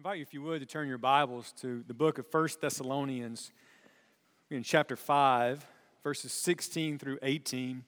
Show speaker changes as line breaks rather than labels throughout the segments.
invite you, if you would, to turn your Bibles to the book of 1 Thessalonians in chapter 5, verses 16 through 18.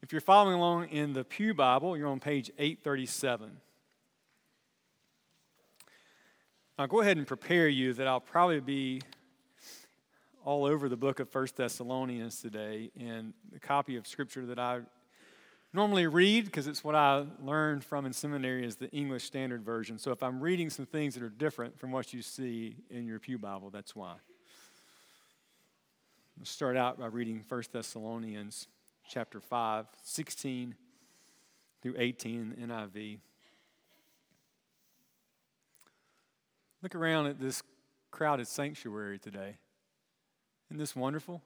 If you're following along in the Pew Bible, you're on page 837. I'll go ahead and prepare you that I'll probably be all over the book of 1 Thessalonians today, and the copy of Scripture that I normally read because it's what I learned from in seminary is the English Standard Version. So if I'm reading some things that are different from what you see in your Pew Bible, that's why. Let's start out by reading 1 Thessalonians chapter 5, 16 through 18 in NIV. Look around at this crowded sanctuary today. Isn't this wonderful?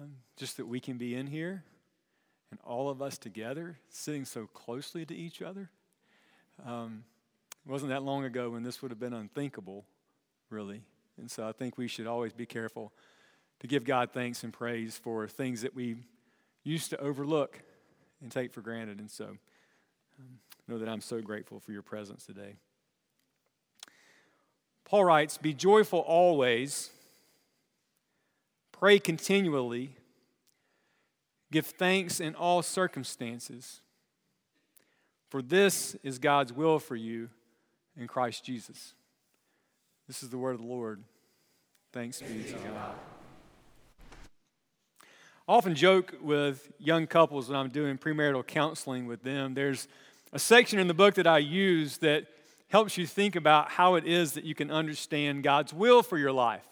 Um, just that we can be in here and all of us together, sitting so closely to each other. Um, it wasn't that long ago when this would have been unthinkable, really. And so I think we should always be careful to give God thanks and praise for things that we used to overlook and take for granted. And so um, know that I'm so grateful for your presence today. Paul writes, Be joyful always, pray continually Give thanks in all circumstances, for this is God's will for you in Christ Jesus. This is the word of the Lord. Thanks be to God. I often joke with young couples when I'm doing premarital counseling with them. There's a section in the book that I use that helps you think about how it is that you can understand God's will for your life.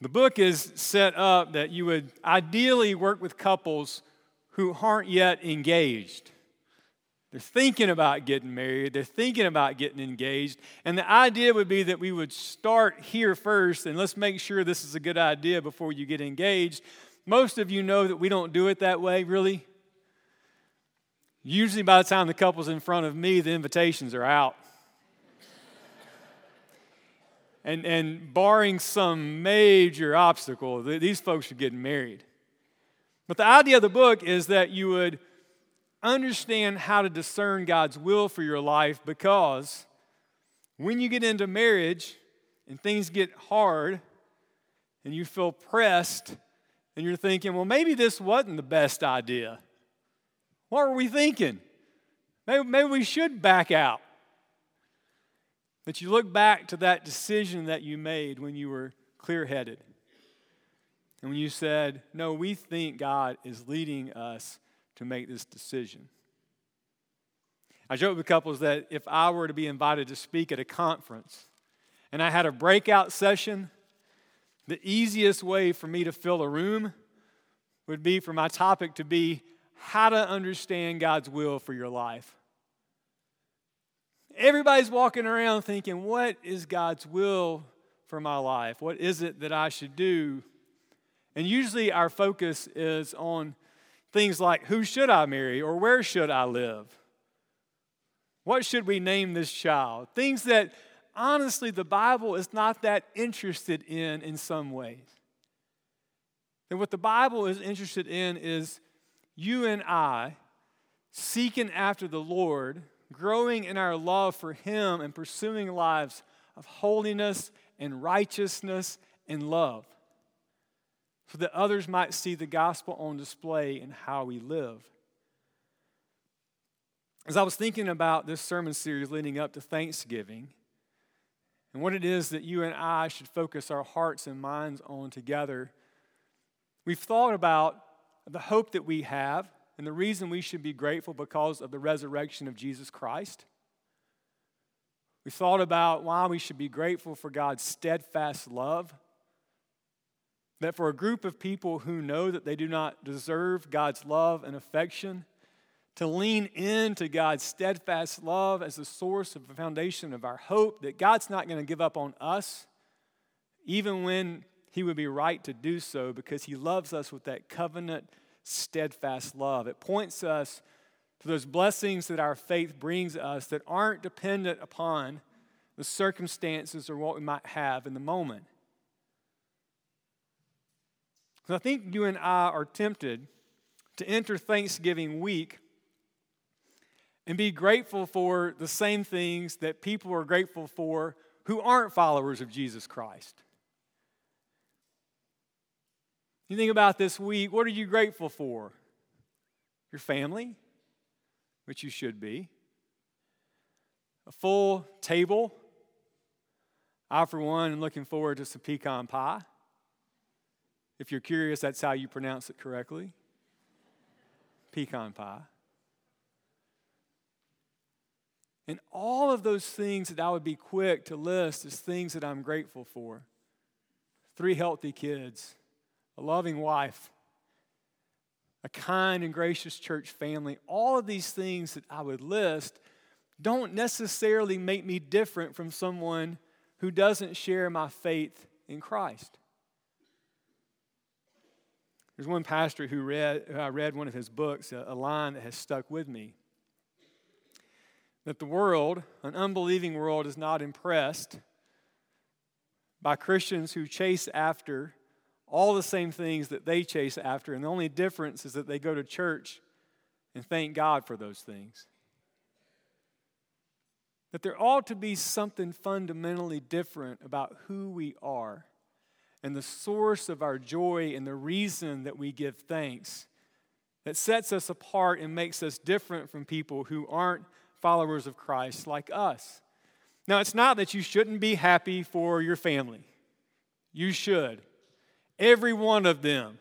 The book is set up that you would ideally work with couples who aren't yet engaged. They're thinking about getting married, they're thinking about getting engaged. And the idea would be that we would start here first and let's make sure this is a good idea before you get engaged. Most of you know that we don't do it that way, really. Usually, by the time the couple's in front of me, the invitations are out and, and barring some major obstacle, these folks are getting married. But the idea of the book is that you would understand how to discern God's will for your life because when you get into marriage and things get hard and you feel pressed and you're thinking, well, maybe this wasn't the best idea. What were we thinking? Maybe, maybe we should back out. That you look back to that decision that you made when you were clear headed. And when you said, No, we think God is leading us to make this decision. I joke with couples that if I were to be invited to speak at a conference and I had a breakout session, the easiest way for me to fill a room would be for my topic to be how to understand God's will for your life. Everybody's walking around thinking, what is God's will for my life? What is it that I should do? And usually our focus is on things like who should I marry or where should I live? What should we name this child? Things that honestly the Bible is not that interested in in some ways. And what the Bible is interested in is you and I seeking after the Lord growing in our love for Him and pursuing lives of holiness and righteousness and love so that others might see the gospel on display in how we live. As I was thinking about this sermon series leading up to Thanksgiving and what it is that you and I should focus our hearts and minds on together, we've thought about the hope that we have and the reason we should be grateful because of the resurrection of Jesus Christ. We thought about why we should be grateful for God's steadfast love. That for a group of people who know that they do not deserve God's love and affection, to lean into God's steadfast love as the source of the foundation of our hope, that God's not going to give up on us, even when He would be right to do so, because He loves us with that covenant steadfast love. It points us to those blessings that our faith brings us that aren't dependent upon the circumstances or what we might have in the moment. So I think you and I are tempted to enter Thanksgiving week and be grateful for the same things that people are grateful for who aren't followers of Jesus Christ. You think about this week, what are you grateful for? Your family, which you should be. A full table. I, for one, am looking forward to some pecan pie. If you're curious, that's how you pronounce it correctly pecan pie. And all of those things that I would be quick to list as things that I'm grateful for three healthy kids, a loving wife, a kind and gracious church family, all of these things that I would list don't necessarily make me different from someone who doesn't share my faith in Christ. There's one pastor who read, I read one of his books, a, a line that has stuck with me that the world, an unbelieving world, is not impressed by Christians who chase after all the same things that they chase after, and the only difference is that they go to church and thank God for those things. That there ought to be something fundamentally different about who we are and the source of our joy and the reason that we give thanks that sets us apart and makes us different from people who aren't followers of Christ like us. Now, it's not that you shouldn't be happy for your family. You should. Every one of them.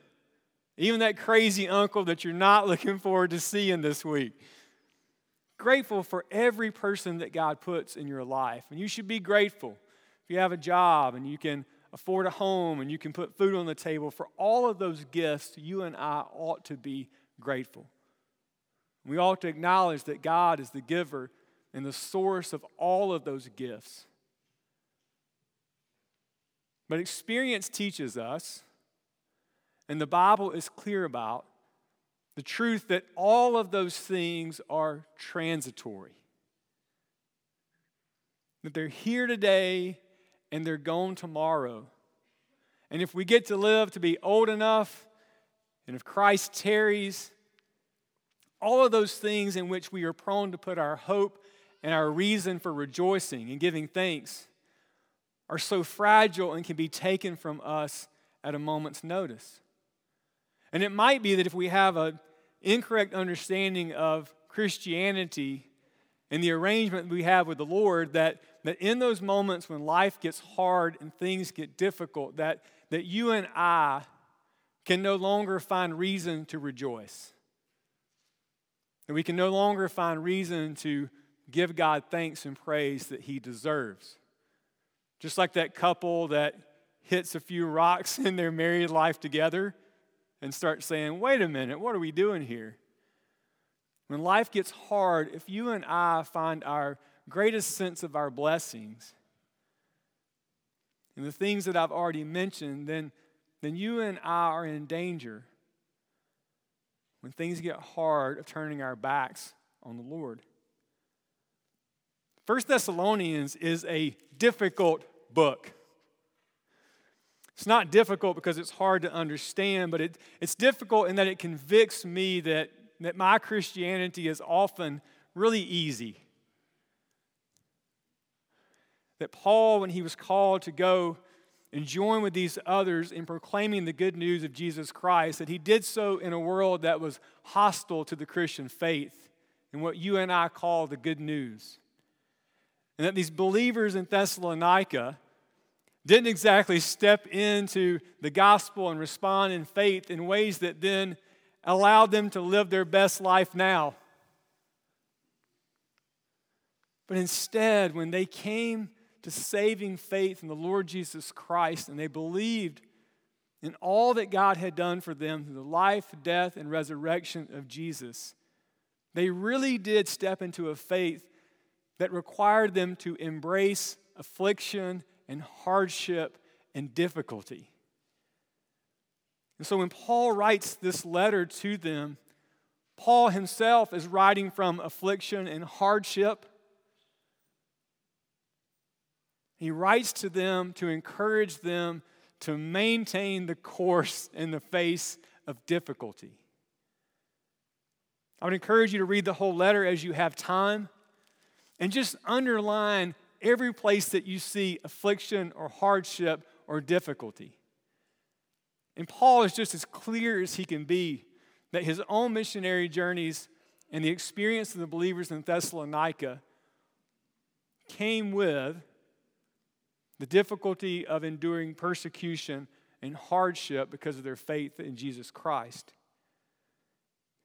Even that crazy uncle that you're not looking forward to seeing this week. Grateful for every person that God puts in your life. And you should be grateful if you have a job and you can afford a home and you can put food on the table. For all of those gifts, you and I ought to be grateful. We ought to acknowledge that God is the giver and the source of all of those gifts. But experience teaches us, and the Bible is clear about, the truth that all of those things are transitory. That they're here today and they're gone tomorrow. And if we get to live to be old enough, and if Christ tarries, all of those things in which we are prone to put our hope and our reason for rejoicing and giving thanks are so fragile and can be taken from us at a moment's notice. And it might be that if we have an incorrect understanding of Christianity and the arrangement we have with the Lord, that, that in those moments when life gets hard and things get difficult, that, that you and I can no longer find reason to rejoice. And we can no longer find reason to give God thanks and praise that He deserves. Just like that couple that hits a few rocks in their married life together and start saying, wait a minute, what are we doing here? When life gets hard, if you and I find our greatest sense of our blessings and the things that I've already mentioned, then, then you and I are in danger when things get hard of turning our backs on the Lord. First Thessalonians is a difficult book. It's not difficult because it's hard to understand, but it, it's difficult in that it convicts me that, that my Christianity is often really easy. That Paul, when he was called to go and join with these others in proclaiming the good news of Jesus Christ, that he did so in a world that was hostile to the Christian faith and what you and I call the good news. And that these believers in Thessalonica didn't exactly step into the gospel and respond in faith in ways that then allowed them to live their best life now. But instead, when they came to saving faith in the Lord Jesus Christ, and they believed in all that God had done for them through the life, death, and resurrection of Jesus. They really did step into a faith that required them to embrace affliction and hardship and difficulty. And so when Paul writes this letter to them, Paul himself is writing from affliction and hardship he writes to them to encourage them to maintain the course in the face of difficulty. I would encourage you to read the whole letter as you have time and just underline every place that you see affliction or hardship or difficulty. And Paul is just as clear as he can be that his own missionary journeys and the experience of the believers in Thessalonica came with the difficulty of enduring persecution and hardship because of their faith in Jesus Christ.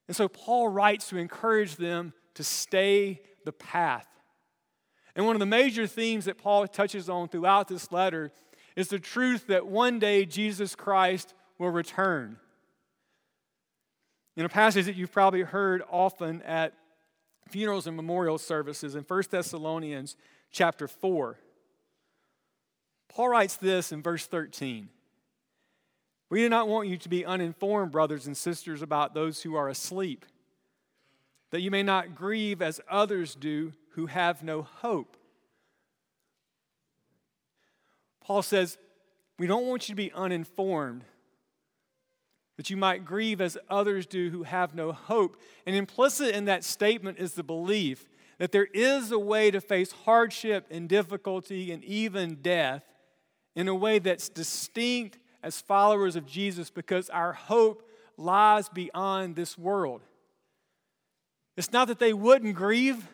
And so Paul writes to encourage them to stay the path. And one of the major themes that Paul touches on throughout this letter is the truth that one day Jesus Christ will return. In a passage that you've probably heard often at funerals and memorial services in 1 Thessalonians chapter 4. Paul writes this in verse 13. We do not want you to be uninformed, brothers and sisters, about those who are asleep, that you may not grieve as others do who have no hope. Paul says, We don't want you to be uninformed, that you might grieve as others do who have no hope. And implicit in that statement is the belief that there is a way to face hardship and difficulty and even death in a way that's distinct as followers of Jesus because our hope lies beyond this world. It's not that they wouldn't grieve.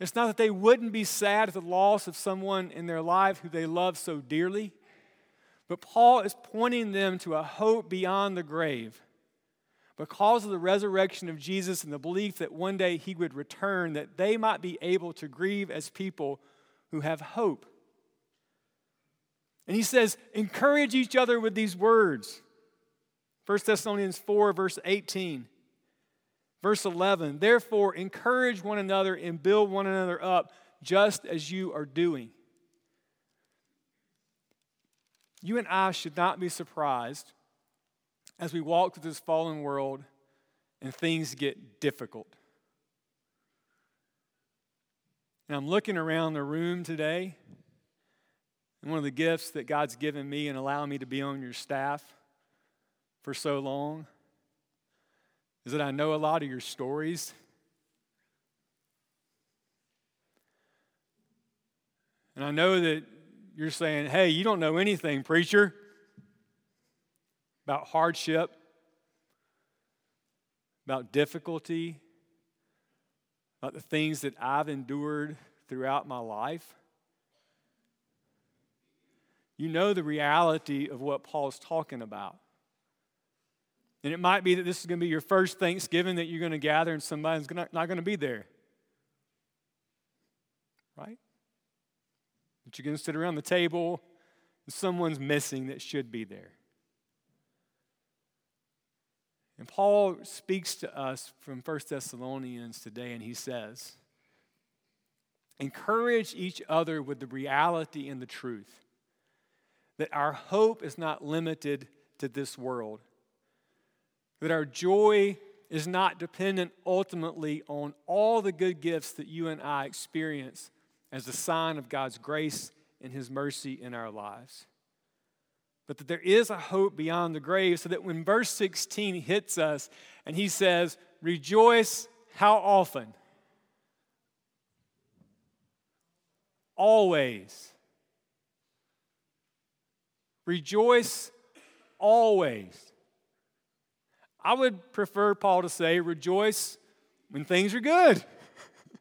It's not that they wouldn't be sad at the loss of someone in their life who they love so dearly. But Paul is pointing them to a hope beyond the grave. Because of the resurrection of Jesus and the belief that one day he would return, that they might be able to grieve as people who have hope. And he says, encourage each other with these words. 1 Thessalonians 4, verse 18. Verse 11, therefore, encourage one another and build one another up just as you are doing. You and I should not be surprised as we walk through this fallen world and things get difficult. And I'm looking around the room today and one of the gifts that God's given me and allowing me to be on your staff for so long is that I know a lot of your stories. And I know that you're saying, hey, you don't know anything, preacher, about hardship, about difficulty, about the things that I've endured throughout my life. You know the reality of what Paul's talking about. And it might be that this is going to be your first Thanksgiving that you're going to gather and somebody's not going to be there. Right? But you're going to sit around the table and someone's missing that should be there. And Paul speaks to us from 1 Thessalonians today, and he says, Encourage each other with the reality and the truth that our hope is not limited to this world, that our joy is not dependent ultimately on all the good gifts that you and I experience as a sign of God's grace and His mercy in our lives. But that there is a hope beyond the grave, so that when verse 16 hits us and He says, Rejoice, how often? Always. Rejoice always. I would prefer Paul to say, rejoice when things are good.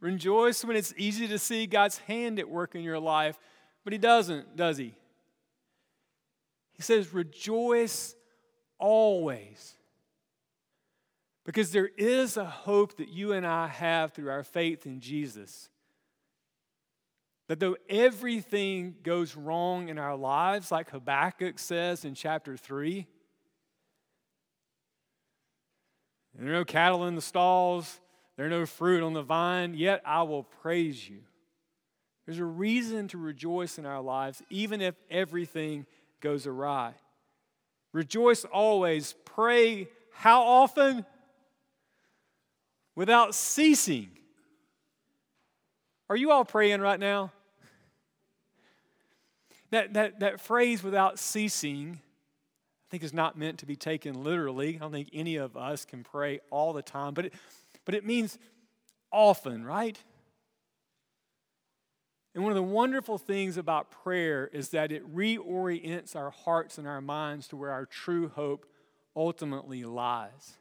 rejoice when it's easy to see God's hand at work in your life, but He doesn't, does He? He says, rejoice always. Because there is a hope that you and I have through our faith in Jesus. That though everything goes wrong in our lives, like Habakkuk says in chapter 3, there are no cattle in the stalls, there are no fruit on the vine, yet I will praise you. There's a reason to rejoice in our lives, even if everything goes awry. Rejoice always. Pray how often? Without ceasing. Are you all praying right now? That, that, that phrase without ceasing, I think is not meant to be taken literally. I don't think any of us can pray all the time, but it, but it means often, right? And one of the wonderful things about prayer is that it reorients our hearts and our minds to where our true hope ultimately lies.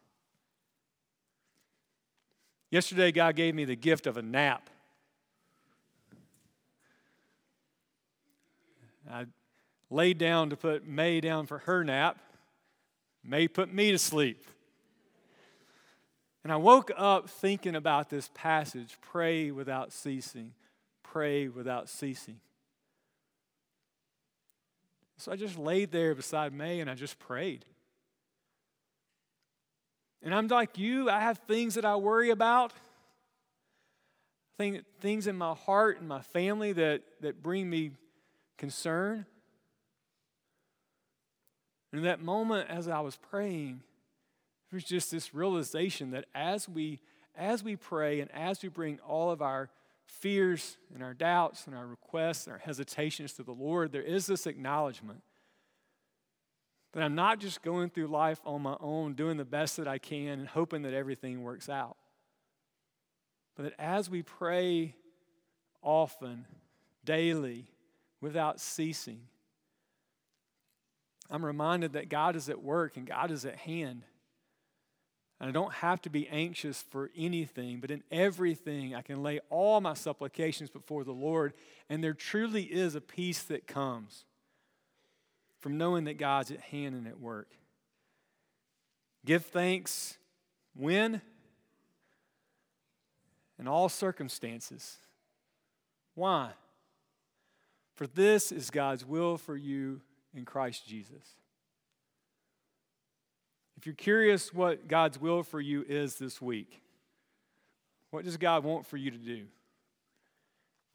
Yesterday, God gave me the gift of a nap. I laid down to put May down for her nap. May put me to sleep. And I woke up thinking about this passage pray without ceasing, pray without ceasing. So I just laid there beside May and I just prayed. And I'm like you, I have things that I worry about, things in my heart and my family that, that bring me concern. And in that moment, as I was praying, it was just this realization that as we as we pray and as we bring all of our fears and our doubts and our requests and our hesitations to the Lord, there is this acknowledgement that I'm not just going through life on my own, doing the best that I can and hoping that everything works out. But that as we pray often, daily, without ceasing, I'm reminded that God is at work and God is at hand. And I don't have to be anxious for anything, but in everything I can lay all my supplications before the Lord, and there truly is a peace that comes from knowing that God's at hand and at work. Give thanks when? In all circumstances. Why? For this is God's will for you in Christ Jesus. If you're curious what God's will for you is this week, what does God want for you to do?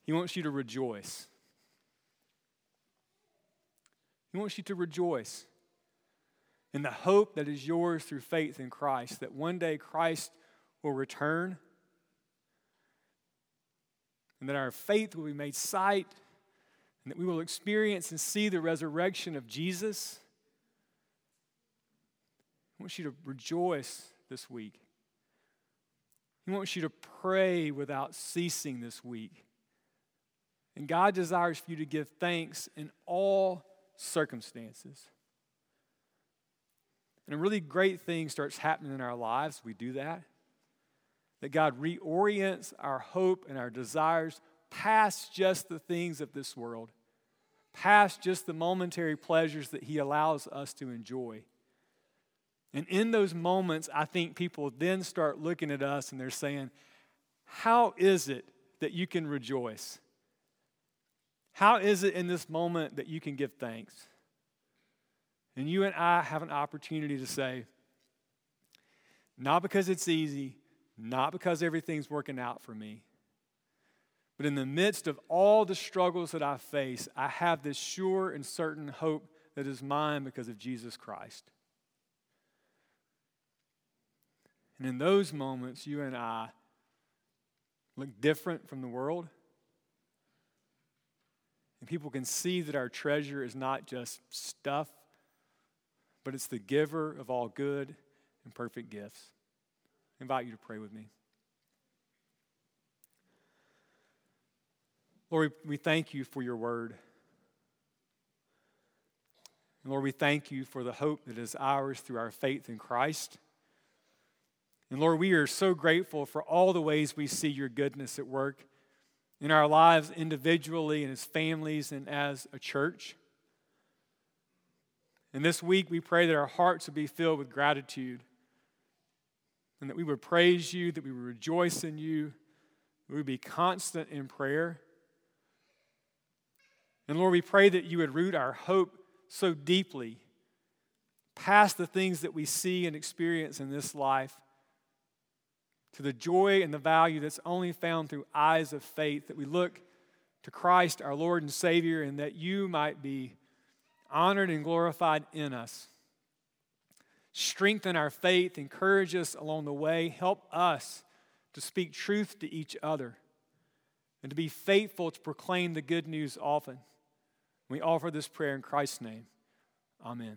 He wants you to rejoice. He wants you to rejoice in the hope that is yours through faith in Christ, that one day Christ will return and that our faith will be made sight and that we will experience and see the resurrection of Jesus. I want you to rejoice this week. He wants you to pray without ceasing this week. And God desires for you to give thanks in all circumstances. And a really great thing starts happening in our lives. We do that. That God reorients our hope and our desires past just the things of this world, past just the momentary pleasures that He allows us to enjoy. And in those moments, I think people then start looking at us and they're saying, How is it that you can rejoice? How is it in this moment that you can give thanks? And you and I have an opportunity to say, not because it's easy, not because everything's working out for me, but in the midst of all the struggles that I face, I have this sure and certain hope that is mine because of Jesus Christ. And in those moments, you and I look different from the world. And people can see that our treasure is not just stuff, but it's the giver of all good and perfect gifts. I invite you to pray with me. Lord, we thank you for your word. And Lord, we thank you for the hope that is ours through our faith in Christ. And Lord, we are so grateful for all the ways we see your goodness at work in our lives individually and as families and as a church. And this week, we pray that our hearts would be filled with gratitude and that we would praise you, that we would rejoice in you, we would be constant in prayer. And Lord, we pray that you would root our hope so deeply past the things that we see and experience in this life to the joy and the value that's only found through eyes of faith, that we look to Christ, our Lord and Savior, and that you might be honored and glorified in us. Strengthen our faith, encourage us along the way, help us to speak truth to each other, and to be faithful to proclaim the good news often. We offer this prayer in Christ's name. Amen.